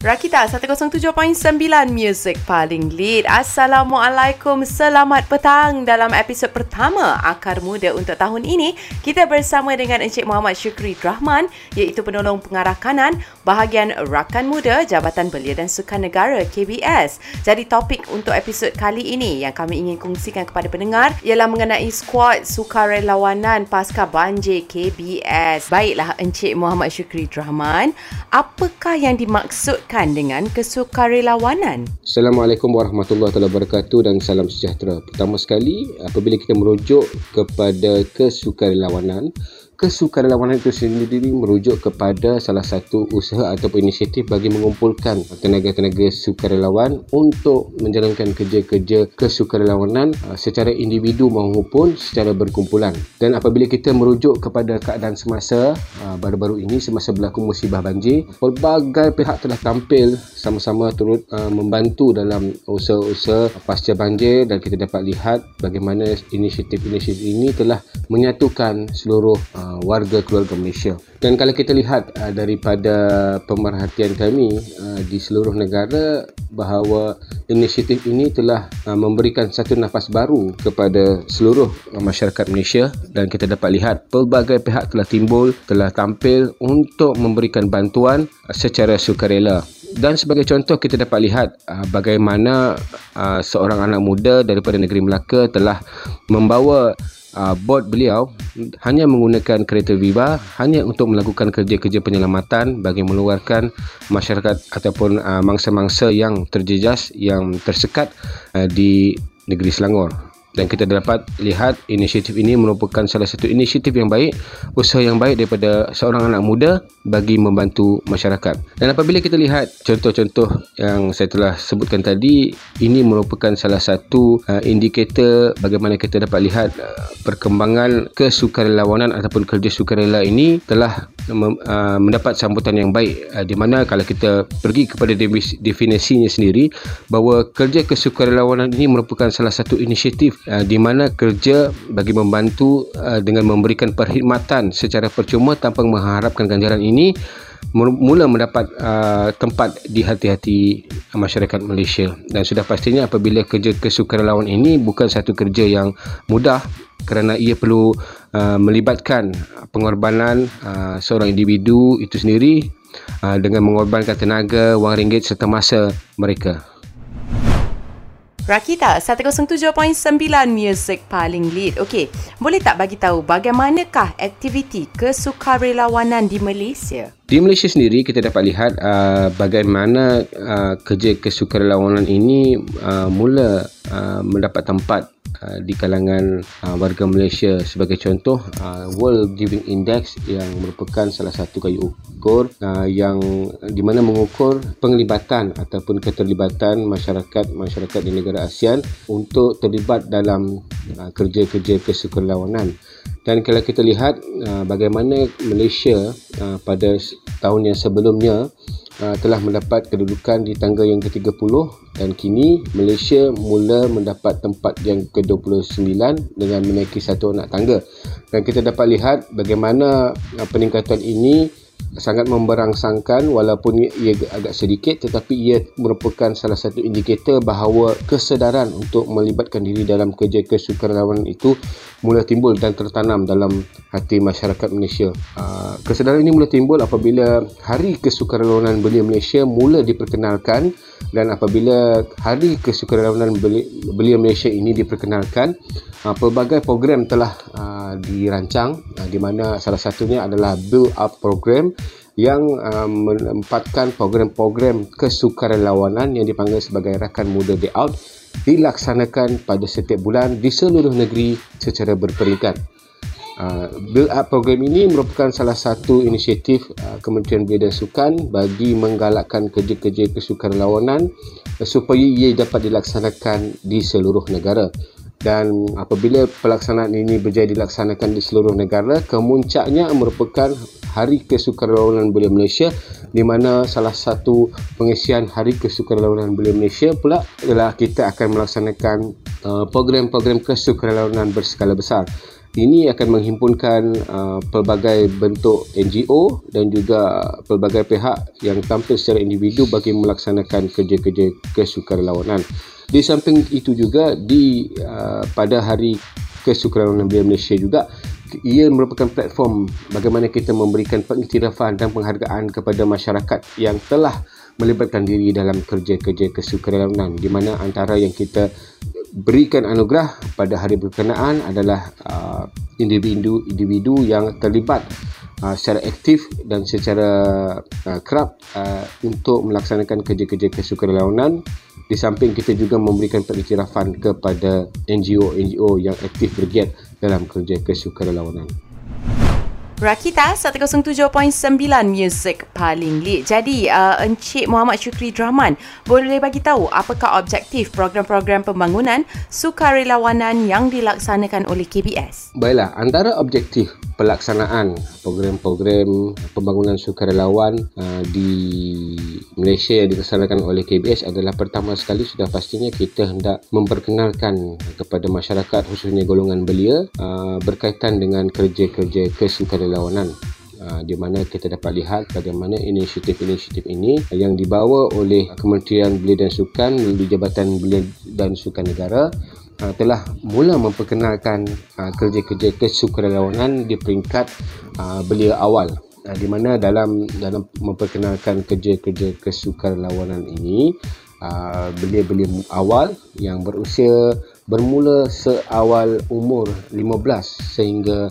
Rakita 107.9 Music paling lead. Assalamualaikum. Selamat petang dalam episod pertama Akar Muda untuk tahun ini. Kita bersama dengan Encik Muhammad Syukri Rahman iaitu penolong pengarah kanan bahagian Rakan Muda Jabatan Belia dan Sukan Negara KBS. Jadi topik untuk episod kali ini yang kami ingin kongsikan kepada pendengar ialah mengenai skuad sukarelawanan pasca banjir KBS. Baiklah Encik Muhammad Syukri Rahman, apakah yang dimaksud dimaksudkan dengan kesukarelawanan? Assalamualaikum warahmatullahi wabarakatuh dan salam sejahtera. Pertama sekali, apabila kita merujuk kepada kesukarelawanan, kesukarelawanan itu sendiri merujuk kepada salah satu usaha atau inisiatif bagi mengumpulkan tenaga-tenaga sukarelawan untuk menjalankan kerja-kerja kesukarelawanan uh, secara individu maupun secara berkumpulan. Dan apabila kita merujuk kepada keadaan semasa uh, baru-baru ini semasa berlaku musibah banjir, pelbagai pihak telah tampil sama-sama turut uh, membantu dalam usaha-usaha pasca banjir dan kita dapat lihat bagaimana inisiatif-inisiatif ini telah menyatukan seluruh Uh, warga keluarga Malaysia. Dan kalau kita lihat uh, daripada pemerhatian kami uh, di seluruh negara bahawa inisiatif ini telah memberikan satu nafas baru kepada seluruh masyarakat Malaysia dan kita dapat lihat pelbagai pihak telah timbul, telah tampil untuk memberikan bantuan secara sukarela. Dan sebagai contoh kita dapat lihat bagaimana seorang anak muda daripada negeri Melaka telah membawa uh, bot beliau hanya menggunakan kereta Viva hanya untuk melakukan kerja-kerja penyelamatan bagi mengeluarkan masyarakat ataupun uh, mangsa-mangsa yang terjejas yang tersekat uh, di negeri Selangor dan kita dapat lihat inisiatif ini merupakan salah satu inisiatif yang baik usaha yang baik daripada seorang anak muda bagi membantu masyarakat. Dan apabila kita lihat contoh-contoh yang saya telah sebutkan tadi ini merupakan salah satu uh, indikator bagaimana kita dapat lihat uh, perkembangan kesukarelawanan ataupun kerja sukarela ini telah uh, mendapat sambutan yang baik. Uh, di mana kalau kita pergi kepada definisinya sendiri bahawa kerja kesukarelawanan ini merupakan salah satu inisiatif Uh, di mana kerja bagi membantu uh, dengan memberikan perkhidmatan secara percuma tanpa mengharapkan ganjaran ini mula mendapat uh, tempat di hati-hati masyarakat Malaysia dan sudah pastinya apabila kerja kesukarelawan ini bukan satu kerja yang mudah kerana ia perlu melibatkan pengorbanan seorang individu itu sendiri dengan mengorbankan tenaga, wang ringgit serta masa mereka. Rakita 107.9 Music paling lead. Okey, boleh tak bagi tahu bagaimanakah aktiviti kesukarelawanan di Malaysia? Di Malaysia sendiri kita dapat lihat uh, bagaimana uh, kerja kesukarelawanan ini uh, mula uh, mendapat tempat uh, di kalangan uh, warga Malaysia sebagai contoh uh, World Giving Index yang merupakan salah satu kayu ukur uh, yang di mana mengukur penglibatan ataupun keterlibatan masyarakat-masyarakat di negara ASEAN untuk terlibat dalam uh, kerja-kerja kesukarelawanan. Dan kalau kita lihat uh, bagaimana Malaysia uh, pada tahun yang sebelumnya uh, telah mendapat kedudukan di tangga yang ke-30 dan kini Malaysia mula mendapat tempat yang ke-29 dengan menaiki satu anak tangga. Dan kita dapat lihat bagaimana uh, peningkatan ini sangat memberangsangkan walaupun ia agak sedikit tetapi ia merupakan salah satu indikator bahawa kesedaran untuk melibatkan diri dalam kerja kesukarelawanan itu mula timbul dan tertanam dalam hati masyarakat Malaysia. Ah, kesedaran ini mula timbul apabila Hari Kesukarelawanan Belia Malaysia mula diperkenalkan dan apabila Hari Kesukarelawanan Belia Malaysia ini diperkenalkan uh, pelbagai program telah uh, dirancang uh, di mana salah satunya adalah build up program yang uh, menempatkan program-program kesukarelawanan yang dipanggil sebagai rakan muda day out dilaksanakan pada setiap bulan di seluruh negeri secara berperingkat. Uh, build up program ini merupakan salah satu inisiatif uh, Kementerian Belia dan Sukan bagi menggalakkan kerja-kerja kesukarelawanan uh, supaya ia dapat dilaksanakan di seluruh negara dan apabila pelaksanaan ini berjaya dilaksanakan di seluruh negara kemuncaknya merupakan Hari Kesukarelawanan Belia Malaysia di mana salah satu pengisian Hari Kesukarelawanan Belia Malaysia pula adalah kita akan melaksanakan uh, program-program kesukarelawanan berskala besar Ini akan menghimpunkan uh, pelbagai bentuk NGO dan juga pelbagai pihak yang tampil secara individu bagi melaksanakan kerja-kerja kesukarelawanan. Di samping itu juga di uh, pada hari kesukarelawanan Belia Malaysia juga ia merupakan platform bagaimana kita memberikan pengiktirafan dan penghargaan kepada masyarakat yang telah melibatkan diri dalam kerja-kerja kesukarelawanan di mana antara yang kita berikan anugerah pada hari berkenaan adalah uh, individu-individu yang terlibat uh, secara aktif dan secara uh, kerap uh, untuk melaksanakan kerja-kerja kesukarelawanan di samping kita juga memberikan pengiktirafan kepada NGO-NGO yang aktif bergiat dalam kerja kesukarelawanan. Rakita 107.9 Music paling lead. Jadi uh, Encik Muhammad Syukri Draman boleh bagi tahu apakah objektif program-program pembangunan sukarelawanan yang dilaksanakan oleh KBS? Baiklah, antara objektif pelaksanaan program-program pembangunan sukarelawan uh, di Malaysia yang dilaksanakan oleh KBS adalah pertama sekali sudah pastinya kita hendak memperkenalkan kepada masyarakat khususnya golongan belia uh, berkaitan dengan kerja-kerja kesukarelawanan. Uh, di mana kita dapat lihat bagaimana inisiatif-inisiatif ini yang dibawa oleh Kementerian Belia dan Sukan melalui Jabatan Belia dan Sukan Negara uh, telah mula memperkenalkan uh, kerja-kerja kesukarelawanan di peringkat uh, belia awal. Uh, di mana dalam dalam memperkenalkan kerja-kerja kesukarelawanan ini uh, belia-belia awal yang berusia bermula seawal umur 15 sehingga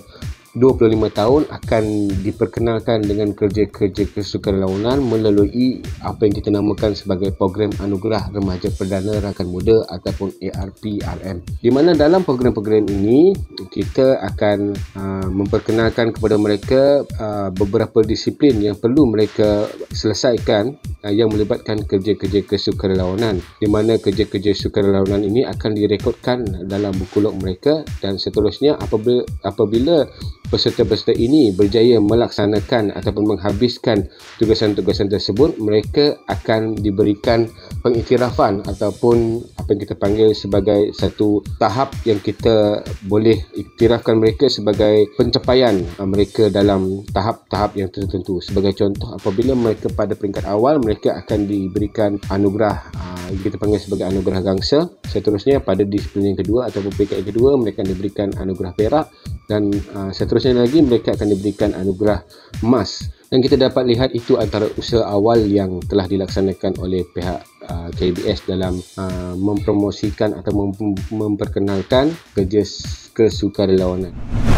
25 tahun akan diperkenalkan dengan kerja-kerja kesukarelawanan melalui apa yang kita namakan sebagai program anugerah remaja perdana rakan muda ataupun ARPRM di mana dalam program-program ini kita akan uh, memperkenalkan kepada mereka uh, beberapa disiplin yang perlu mereka selesaikan uh, yang melibatkan kerja-kerja kesukarelawanan di mana kerja-kerja sukarelawanan ini akan direkodkan dalam buku log mereka dan seterusnya apabila apabila peserta-peserta ini berjaya melaksanakan ataupun menghabiskan tugasan-tugasan tersebut mereka akan diberikan pengiktirafan ataupun apa yang kita panggil sebagai satu tahap yang kita boleh iktirafkan mereka sebagai pencapaian mereka dalam tahap-tahap yang tertentu. Sebagai contoh apabila mereka pada peringkat awal mereka akan diberikan anugerah ah, yang kita panggil sebagai anugerah gangsa seterusnya pada disiplin yang kedua ataupun peringkat yang kedua mereka diberikan anugerah perak dan uh, seterusnya lagi mereka akan diberikan anugerah emas dan kita dapat lihat itu antara usaha awal yang telah dilaksanakan oleh pihak uh, KBS dalam uh, mempromosikan atau mem- memperkenalkan kerja kesukarelawanan.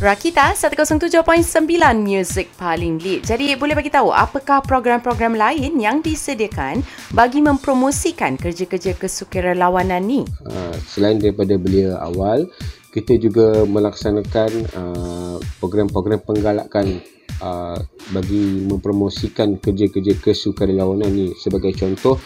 Rakita 107.9 Music paling lead. Jadi boleh bagi tahu apakah program-program lain yang disediakan bagi mempromosikan kerja-kerja kesukarelawanan ni? Uh, selain daripada belia awal, kita juga melaksanakan uh, program-program penggalakan uh, bagi mempromosikan kerja-kerja kesukarelawanan ni sebagai contoh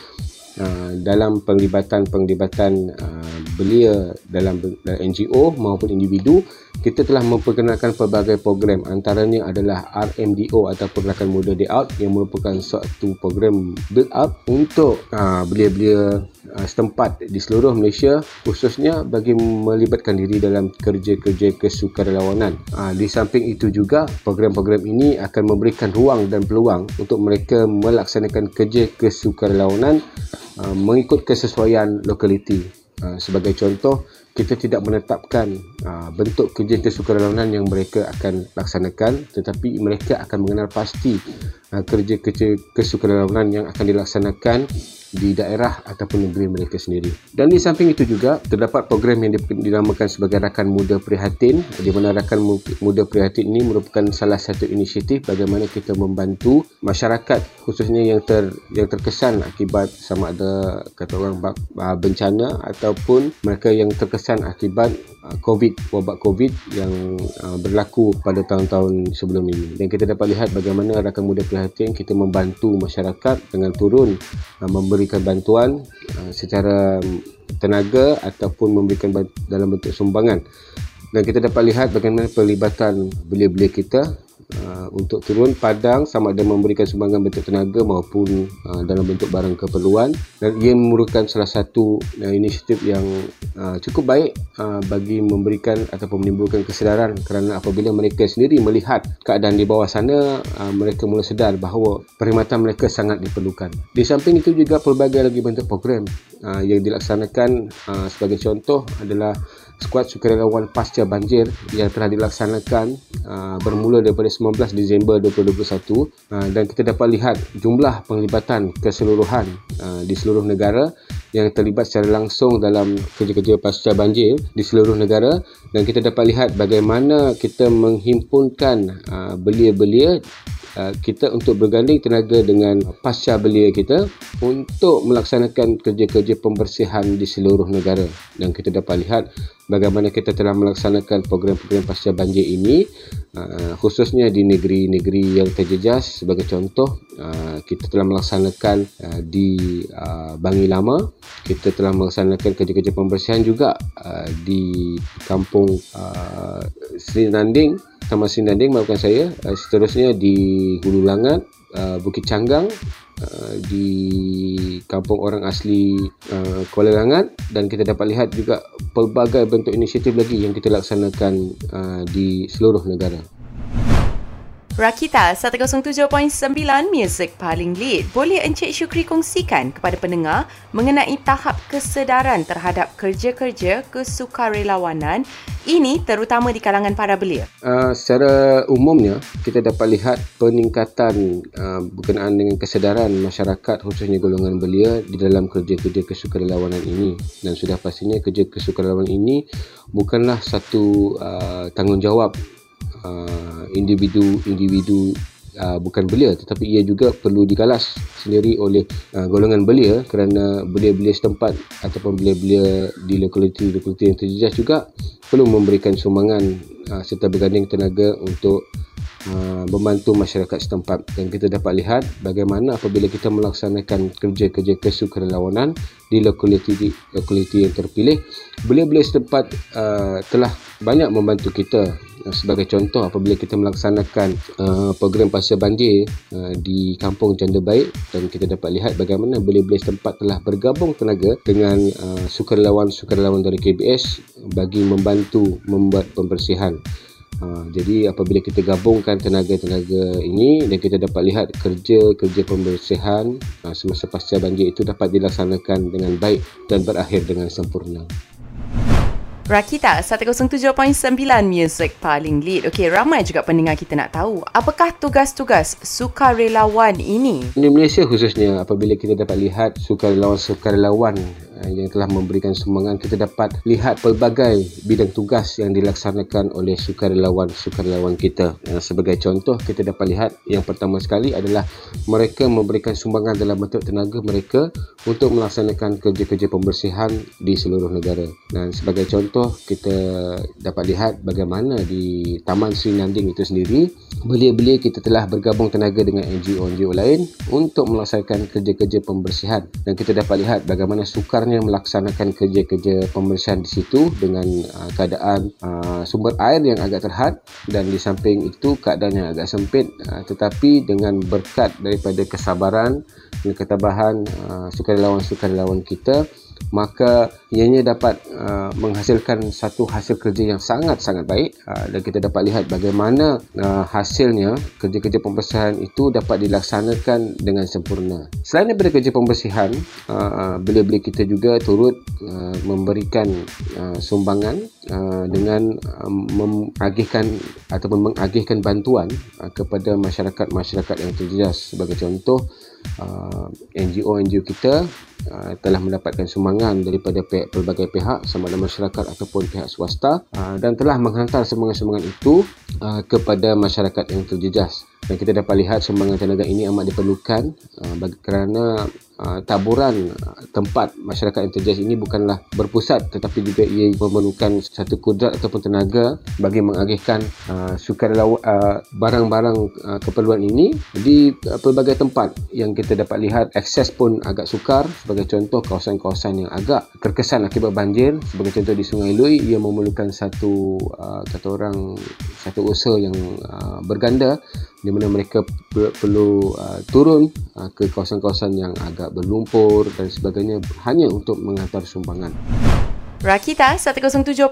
uh, dalam penglibatan-penglibatan uh, belia dalam, dalam NGO maupun individu kita telah memperkenalkan pelbagai program antaranya adalah RMDO ataupun Rakan Muda Day Out yang merupakan suatu program build up untuk uh, belia-belia uh, setempat di seluruh Malaysia khususnya bagi melibatkan diri dalam kerja-kerja kesukarelawanan. Uh, di samping itu juga program-program ini akan memberikan ruang dan peluang untuk mereka melaksanakan kerja kesukarelawanan uh, mengikut kesesuaian lokaliti. Uh, sebagai contoh kita tidak menetapkan uh, bentuk kerja kesukarelawanan yang mereka akan laksanakan tetapi mereka akan mengenal pasti uh, kerja-kerja kesukarelawanan yang akan dilaksanakan di daerah ataupun negeri mereka sendiri. Dan di samping itu juga terdapat program yang dinamakan sebagai Rakan Muda Prihatin di mana Rakan Muda Prihatin ini merupakan salah satu inisiatif bagaimana kita membantu masyarakat khususnya yang ter yang terkesan akibat sama ada kata orang bencana ataupun mereka yang terkesan akibat uh, COVID, wabak COVID yang uh, berlaku pada tahun-tahun sebelum ini. Dan kita dapat lihat bagaimana Rakan Muda Prihatin kita membantu masyarakat dengan turun uh, memberi memberikan bantuan uh, secara tenaga ataupun memberikan dalam bentuk sumbangan. Dan kita dapat lihat bagaimana pelibatan belia-belia kita uh, untuk turun padang sama ada memberikan sumbangan bentuk tenaga maupun uh, dalam bentuk barang keperluan dan ia merupakan salah satu uh, inisiatif yang uh, cukup baik uh, bagi memberikan ataupun menimbulkan kesedaran kerana apabila mereka sendiri melihat keadaan di bawah sana uh, mereka mula sedar bahawa perkhidmatan mereka sangat diperlukan. Di samping itu juga pelbagai lagi bentuk program uh, yang dilaksanakan uh, sebagai contoh adalah skuad sukarelawan pasca banjir yang telah dilaksanakan uh, bermula daripada 19 Disember 2021 uh, dan kita dapat lihat jumlah penglibatan keseluruhan uh, di seluruh negara yang terlibat secara langsung dalam kerja-kerja pasca banjir di seluruh negara. Dan kita dapat lihat bagaimana kita menghimpunkan uh, belia-belia kita untuk berganding tenaga dengan pasca belia kita untuk melaksanakan kerja-kerja pembersihan di seluruh negara. Dan kita dapat lihat bagaimana kita telah melaksanakan program-program pasca banjir ini uh, khususnya di negeri-negeri yang terjejas. Sebagai contoh uh, kita telah melaksanakan uh, di uh, Bangi Lama. Kita telah melaksanakan kerja-kerja pembersihan juga uh, di kampung uh, Sri Nanding Taman Sri Nanding maafkan saya uh, seterusnya di Hulu Langat uh, Bukit Canggang Uh, di kampung orang asli Kuala Langat dan kita dapat lihat juga pelbagai bentuk inisiatif lagi yang kita laksanakan di seluruh negara. Rakita 107.9 Music paling lead. Boleh Encik Syukri kongsikan kepada pendengar mengenai tahap kesedaran terhadap kerja-kerja kesukarelawanan ini terutama di kalangan para belia? Uh, secara umumnya, kita dapat lihat peningkatan uh, berkenaan dengan kesedaran masyarakat khususnya golongan belia di dalam kerja-kerja kesukarelawanan ini. Dan sudah pastinya kerja kesukarelawanan ini bukanlah satu uh, tanggungjawab uh, individu-individu uh, bukan belia tetapi ia juga perlu digalas sendiri oleh uh, golongan belia kerana belia-belia setempat ataupun belia-belia di lokaliti-lokaliti yang terjejas juga perlu memberikan sumbangan uh, serta berganding tenaga untuk Uh, membantu masyarakat setempat. Dan kita dapat lihat bagaimana apabila kita melaksanakan kerja-kerja kesukarelawanan di lokaliti lokaliti yang terpilih belia-belia setempat uh, telah banyak membantu kita uh, sebagai contoh apabila kita melaksanakan uh, program pasca banjir uh, di kampung Janda Baik dan kita dapat lihat bagaimana belia-belia setempat telah bergabung tenaga dengan uh, sukarelawan-sukarelawan dari KBS bagi membantu membuat pembersihan Ha, jadi apabila kita gabungkan tenaga-tenaga ini dan kita dapat lihat kerja-kerja pembersihan ha, semasa pasca banjir itu dapat dilaksanakan dengan baik dan berakhir dengan sempurna. Rakita 107.9 Music paling lead. Okey, ramai juga pendengar kita nak tahu apakah tugas-tugas sukarelawan ini? Di Malaysia khususnya apabila kita dapat lihat sukarelawan-sukarelawan yang telah memberikan sumbangan kita dapat lihat pelbagai bidang tugas yang dilaksanakan oleh sukarelawan-sukarelawan kita. Eh, sebagai contoh kita dapat lihat yang pertama sekali adalah mereka memberikan sumbangan dalam bentuk tenaga mereka untuk melaksanakan kerja-kerja pembersihan di seluruh negara. Dan sebagai contoh kita dapat lihat bagaimana di Taman Sri Nanding itu sendiri belia-belia kita telah bergabung tenaga dengan NGO-NGO lain untuk melaksanakan kerja-kerja pembersihan. Dan kita dapat lihat bagaimana sukar sebenarnya melaksanakan kerja-kerja pembersihan di situ dengan uh, keadaan uh, sumber air yang agak terhad dan di samping itu keadaan yang agak sempit. Uh, tetapi dengan berkat daripada kesabaran dan ketabahan uh, sukarelawan-sukarelawan kita maka ianya dapat uh, menghasilkan satu hasil kerja yang sangat-sangat baik uh, dan kita dapat lihat bagaimana uh, hasilnya kerja-kerja pembersihan itu dapat dilaksanakan dengan sempurna. Selain daripada kerja pembersihan, uh, belia-belia kita juga turut uh, memberikan uh, sumbangan uh, dengan uh, mengagihkan ataupun mengagihkan bantuan uh, kepada masyarakat-masyarakat yang terjejas sebagai contoh uh, NGO-NGO kita uh, telah mendapatkan sumbangan daripada pihak, pelbagai pihak sama ada masyarakat ataupun pihak swasta uh, dan telah menghantar sumbangan-sumbangan itu uh, kepada masyarakat yang terjejas. Dan kita dapat lihat sumbangan tenaga ini amat diperlukan uh, kerana uh, taburan uh, tempat masyarakat terjejas ini bukanlah berpusat tetapi juga ia memerlukan satu kudrat ataupun tenaga bagi mengagihkan uh, sukarelawan uh, barang-barang uh, keperluan ini di uh, pelbagai tempat. Yang kita dapat lihat akses pun agak sukar. Sebagai contoh kawasan-kawasan yang agak terkesan akibat banjir. Sebagai contoh di Sungai Lui ia memerlukan satu uh, kata orang satu usaha yang uh, berganda di mana mereka perlu uh, turun uh, ke kawasan-kawasan yang agak berlumpur dan sebagainya hanya untuk menghantar sumbangan. Rakita 107.9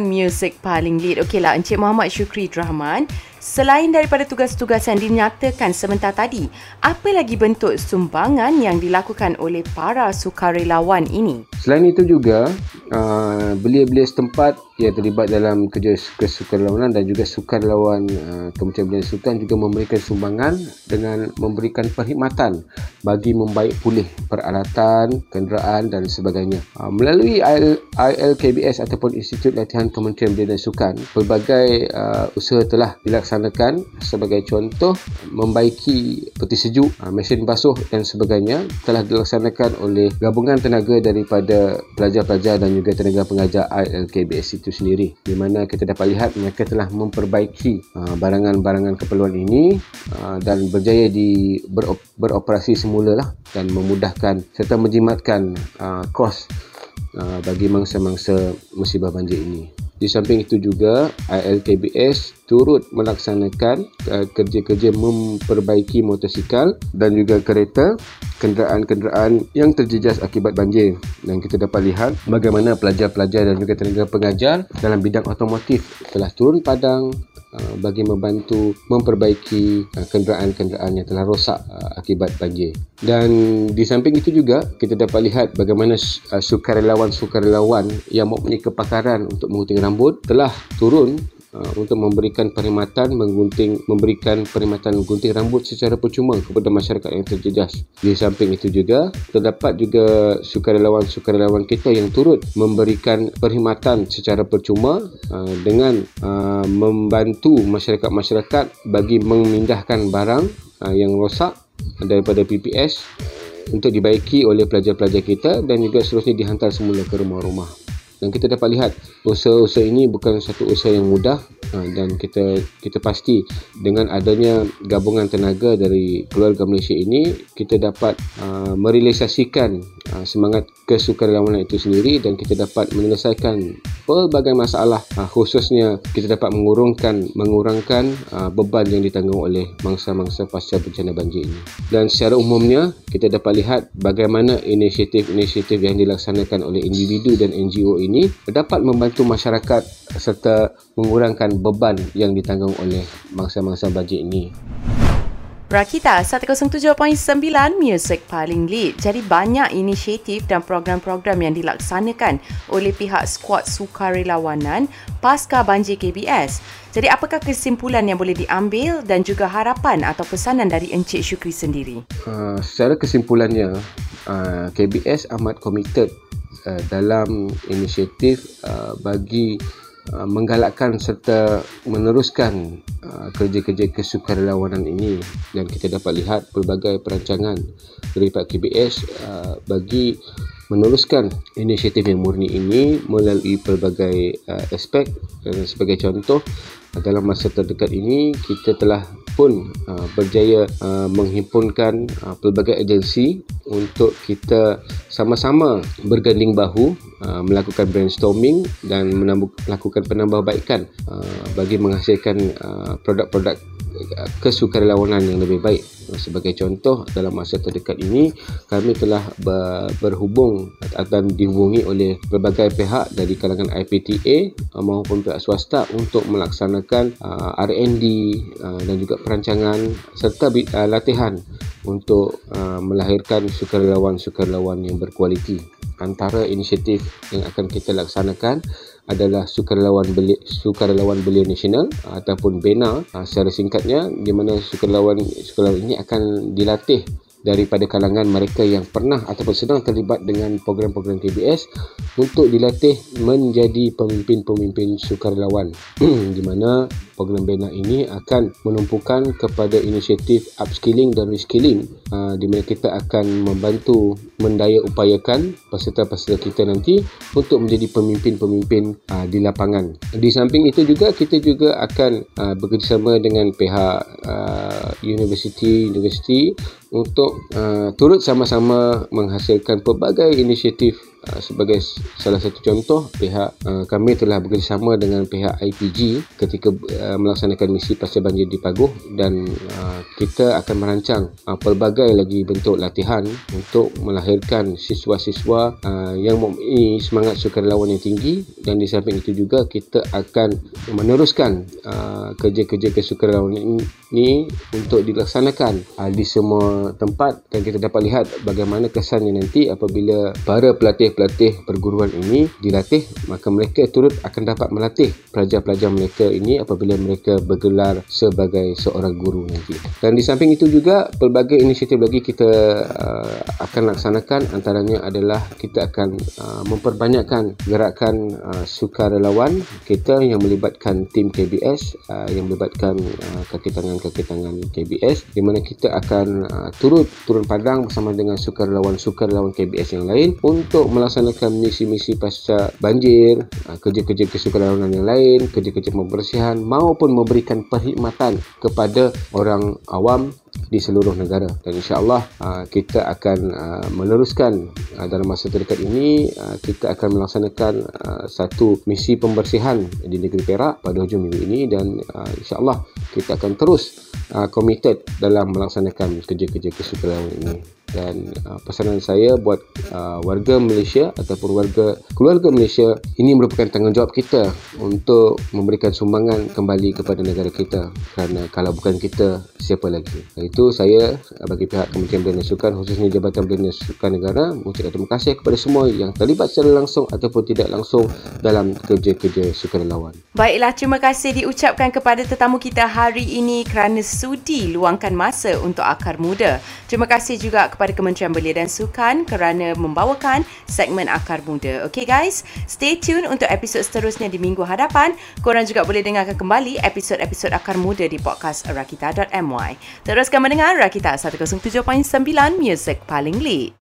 Music paling lead. Okeylah Encik Muhammad Syukri Rahman Selain daripada tugas-tugas yang dinyatakan sebentar tadi, apa lagi bentuk sumbangan yang dilakukan oleh para sukarelawan ini? Selain itu juga, uh, belia-belia setempat yang terlibat dalam kerja kesukarelawanan dan juga sukarelawan uh, Kementerian Belia Sukan juga memberikan sumbangan dengan memberikan perkhidmatan bagi membaik pulih peralatan, kenderaan dan sebagainya. Uh, melalui IL, ILKBS ataupun Institut Latihan Kementerian Belia dan Sukan, pelbagai uh, usaha telah dilaksanakan dilaksanakan sebagai contoh membaiki peti sejuk, ah, mesin basuh dan sebagainya telah dilaksanakan oleh gabungan tenaga daripada pelajar-pelajar dan juga tenaga pengajar ILKBS itu sendiri. Di mana kita dapat lihat mereka telah memperbaiki ah, barangan-barangan keperluan ini ah, dan berjaya di beroperasi semula lah dan memudahkan serta menjimatkan kos bagi mangsa-mangsa musibah banjir ini. Di samping itu juga ILKBS turut melaksanakan uh, kerja-kerja memperbaiki motosikal dan juga kereta kenderaan-kenderaan yang terjejas akibat banjir dan kita dapat lihat bagaimana pelajar-pelajar dan juga tenaga pengajar dalam bidang otomotif telah turun padang Uh, bagi membantu memperbaiki kenderaan-kenderaan yang telah rosak akibat banjir. Dan di samping itu juga kita dapat lihat bagaimana sukarelawan-sukarelawan yang mempunyai kepakaran untuk menggunting rambut telah turun Uh, untuk memberikan perkhidmatan menggunting memberikan perkhidmatan gunting rambut secara percuma kepada masyarakat yang terjejas. Di samping itu juga terdapat juga sukarelawan-sukarelawan kita yang turut memberikan perkhidmatan secara percuma uh, dengan uh, membantu masyarakat-masyarakat bagi memindahkan barang yang rosak daripada PPS untuk dibaiki oleh pelajar-pelajar kita dan juga seterusnya dihantar semula ke rumah-rumah. Dan kita dapat lihat usaha-usaha ini bukan satu usaha yang mudah ha, dan kita kita pasti dengan adanya gabungan tenaga dari keluarga Malaysia ini kita dapat uh, merealisasikan uh, semangat kesukarelawanan itu sendiri dan kita dapat menyelesaikan pelbagai masalah uh, khususnya kita dapat mengurungkan mengurangkan uh, beban yang ditanggung oleh mangsa-mangsa pasca bencana banjir ini dan secara umumnya kita dapat lihat bagaimana inisiatif-inisiatif yang dilaksanakan oleh individu dan NGO ini dapat membantu masyarakat serta mengurangkan beban yang ditanggung oleh mangsa-mangsa bajet ini. Rakita 107.9 Music paling lead. Jadi banyak inisiatif dan program-program yang dilaksanakan oleh pihak skuad sukarelawanan pasca banjir KBS. Jadi apakah kesimpulan yang boleh diambil dan juga harapan atau pesanan dari Encik Syukri sendiri? Uh, secara kesimpulannya, uh, KBS amat committed uh, dalam inisiatif uh, bagi uh, menggalakkan serta meneruskan uh, kerja-kerja kesukarelawanan ini dan kita dapat lihat pelbagai perancangan dari Pak KBS uh, bagi meneruskan inisiatif yang murni ini melalui pelbagai aspek. Dan sebagai contoh dalam masa terdekat ini kita telah pun uh, berjaya uh, menghimpunkan uh, pelbagai agensi untuk kita sama-sama berganding bahu uh, melakukan brainstorming dan melakukan penambahbaikan uh, bagi menghasilkan uh, produk-produk kesukarelawanan yang lebih baik. Sebagai contoh dalam masa terdekat ini kami telah berhubung dan dihubungi oleh berbagai pihak dari kalangan IPTA maupun pihak swasta untuk melaksanakan uh, R&D uh, dan juga perancangan serta uh, latihan untuk melahirkan sukarelawan-sukarelawan yang berkualiti. Antara inisiatif yang akan kita laksanakan adalah sukarelawan belia, sukarelawan belia nasional ataupun BENA uh, secara singkatnya di mana sukarelawan sukarelawan ini akan dilatih daripada kalangan mereka yang pernah ataupun sedang terlibat dengan program-program KBS untuk dilatih menjadi pemimpin-pemimpin sukarelawan di mana program bina ini akan menumpukan kepada inisiatif upskilling dan reskilling uh, di mana kita akan membantu mendaya upayakan peserta-peserta kita nanti untuk menjadi pemimpin-pemimpin uh, di lapangan. Di samping itu juga kita juga akan uh, bekerjasama dengan pihak uh, universiti universiti untuk uh, turut sama-sama menghasilkan pelbagai inisiatif sebagai salah satu contoh pihak uh, kami telah bekerjasama dengan pihak IPG ketika uh, melaksanakan misi pasca banjir di Paguh dan kita akan merancang pelbagai lagi bentuk latihan untuk melahirkan siswa-siswa yang mempunyai semangat sukarelawan yang tinggi dan di samping itu juga kita akan meneruskan kerja-kerja kesukarelawanan ini untuk dilaksanakan. Di semua tempat dan kita dapat lihat bagaimana kesannya nanti apabila para pelatih-pelatih perguruan ini dilatih maka mereka turut akan dapat melatih pelajar-pelajar mereka ini apabila mereka bergelar sebagai seorang guru nanti. Dan di samping itu juga pelbagai inisiatif lagi kita uh, akan laksanakan antaranya adalah kita akan uh, memperbanyakkan gerakan uh, sukarelawan kita yang melibatkan tim KBS uh, yang melibatkan uh, kaki tangan-kaki tangan KBS di mana kita akan uh, turut turun padang bersama dengan sukarelawan-sukarelawan KBS yang lain untuk melaksanakan misi-misi pasca banjir, ah, kerja-kerja kesukarelawanan yang lain, kerja-kerja pembersihan maupun memberikan perkhidmatan kepada orang awam di seluruh negara. Dan insyaallah uh, kita akan uh, meneruskan dalam masa terdekat ini kita akan melaksanakan satu misi pembersihan di negeri Perak pada hujung minggu ini dan insyaallah kita akan terus committed dalam melaksanakan kerja-kerja kesukarelawan ini dan uh, pesanan saya buat uh, warga Malaysia ataupun warga keluarga Malaysia ini merupakan tanggungjawab kita untuk memberikan sumbangan kembali kepada negara kita kerana kalau bukan kita siapa lagi itu saya uh, bagi pihak Kementerian Belia Sukan khususnya Jabatan Belia Sukan Negara mengucapkan terima kasih kepada semua yang terlibat secara langsung ataupun tidak langsung dalam kerja-kerja sukarelawan. Baiklah, terima kasih diucapkan kepada tetamu kita hari ini kerana sudi luangkan masa untuk Akar Muda. Terima kasih juga kepada kepada Kementerian Belia dan Sukan kerana membawakan segmen Akar Muda. Okay guys, stay tune untuk episod seterusnya di minggu hadapan. Korang juga boleh dengarkan kembali episod-episod Akar Muda di podcast rakita.my. Teruskan mendengar Rakita 107.9 Music Paling Lead.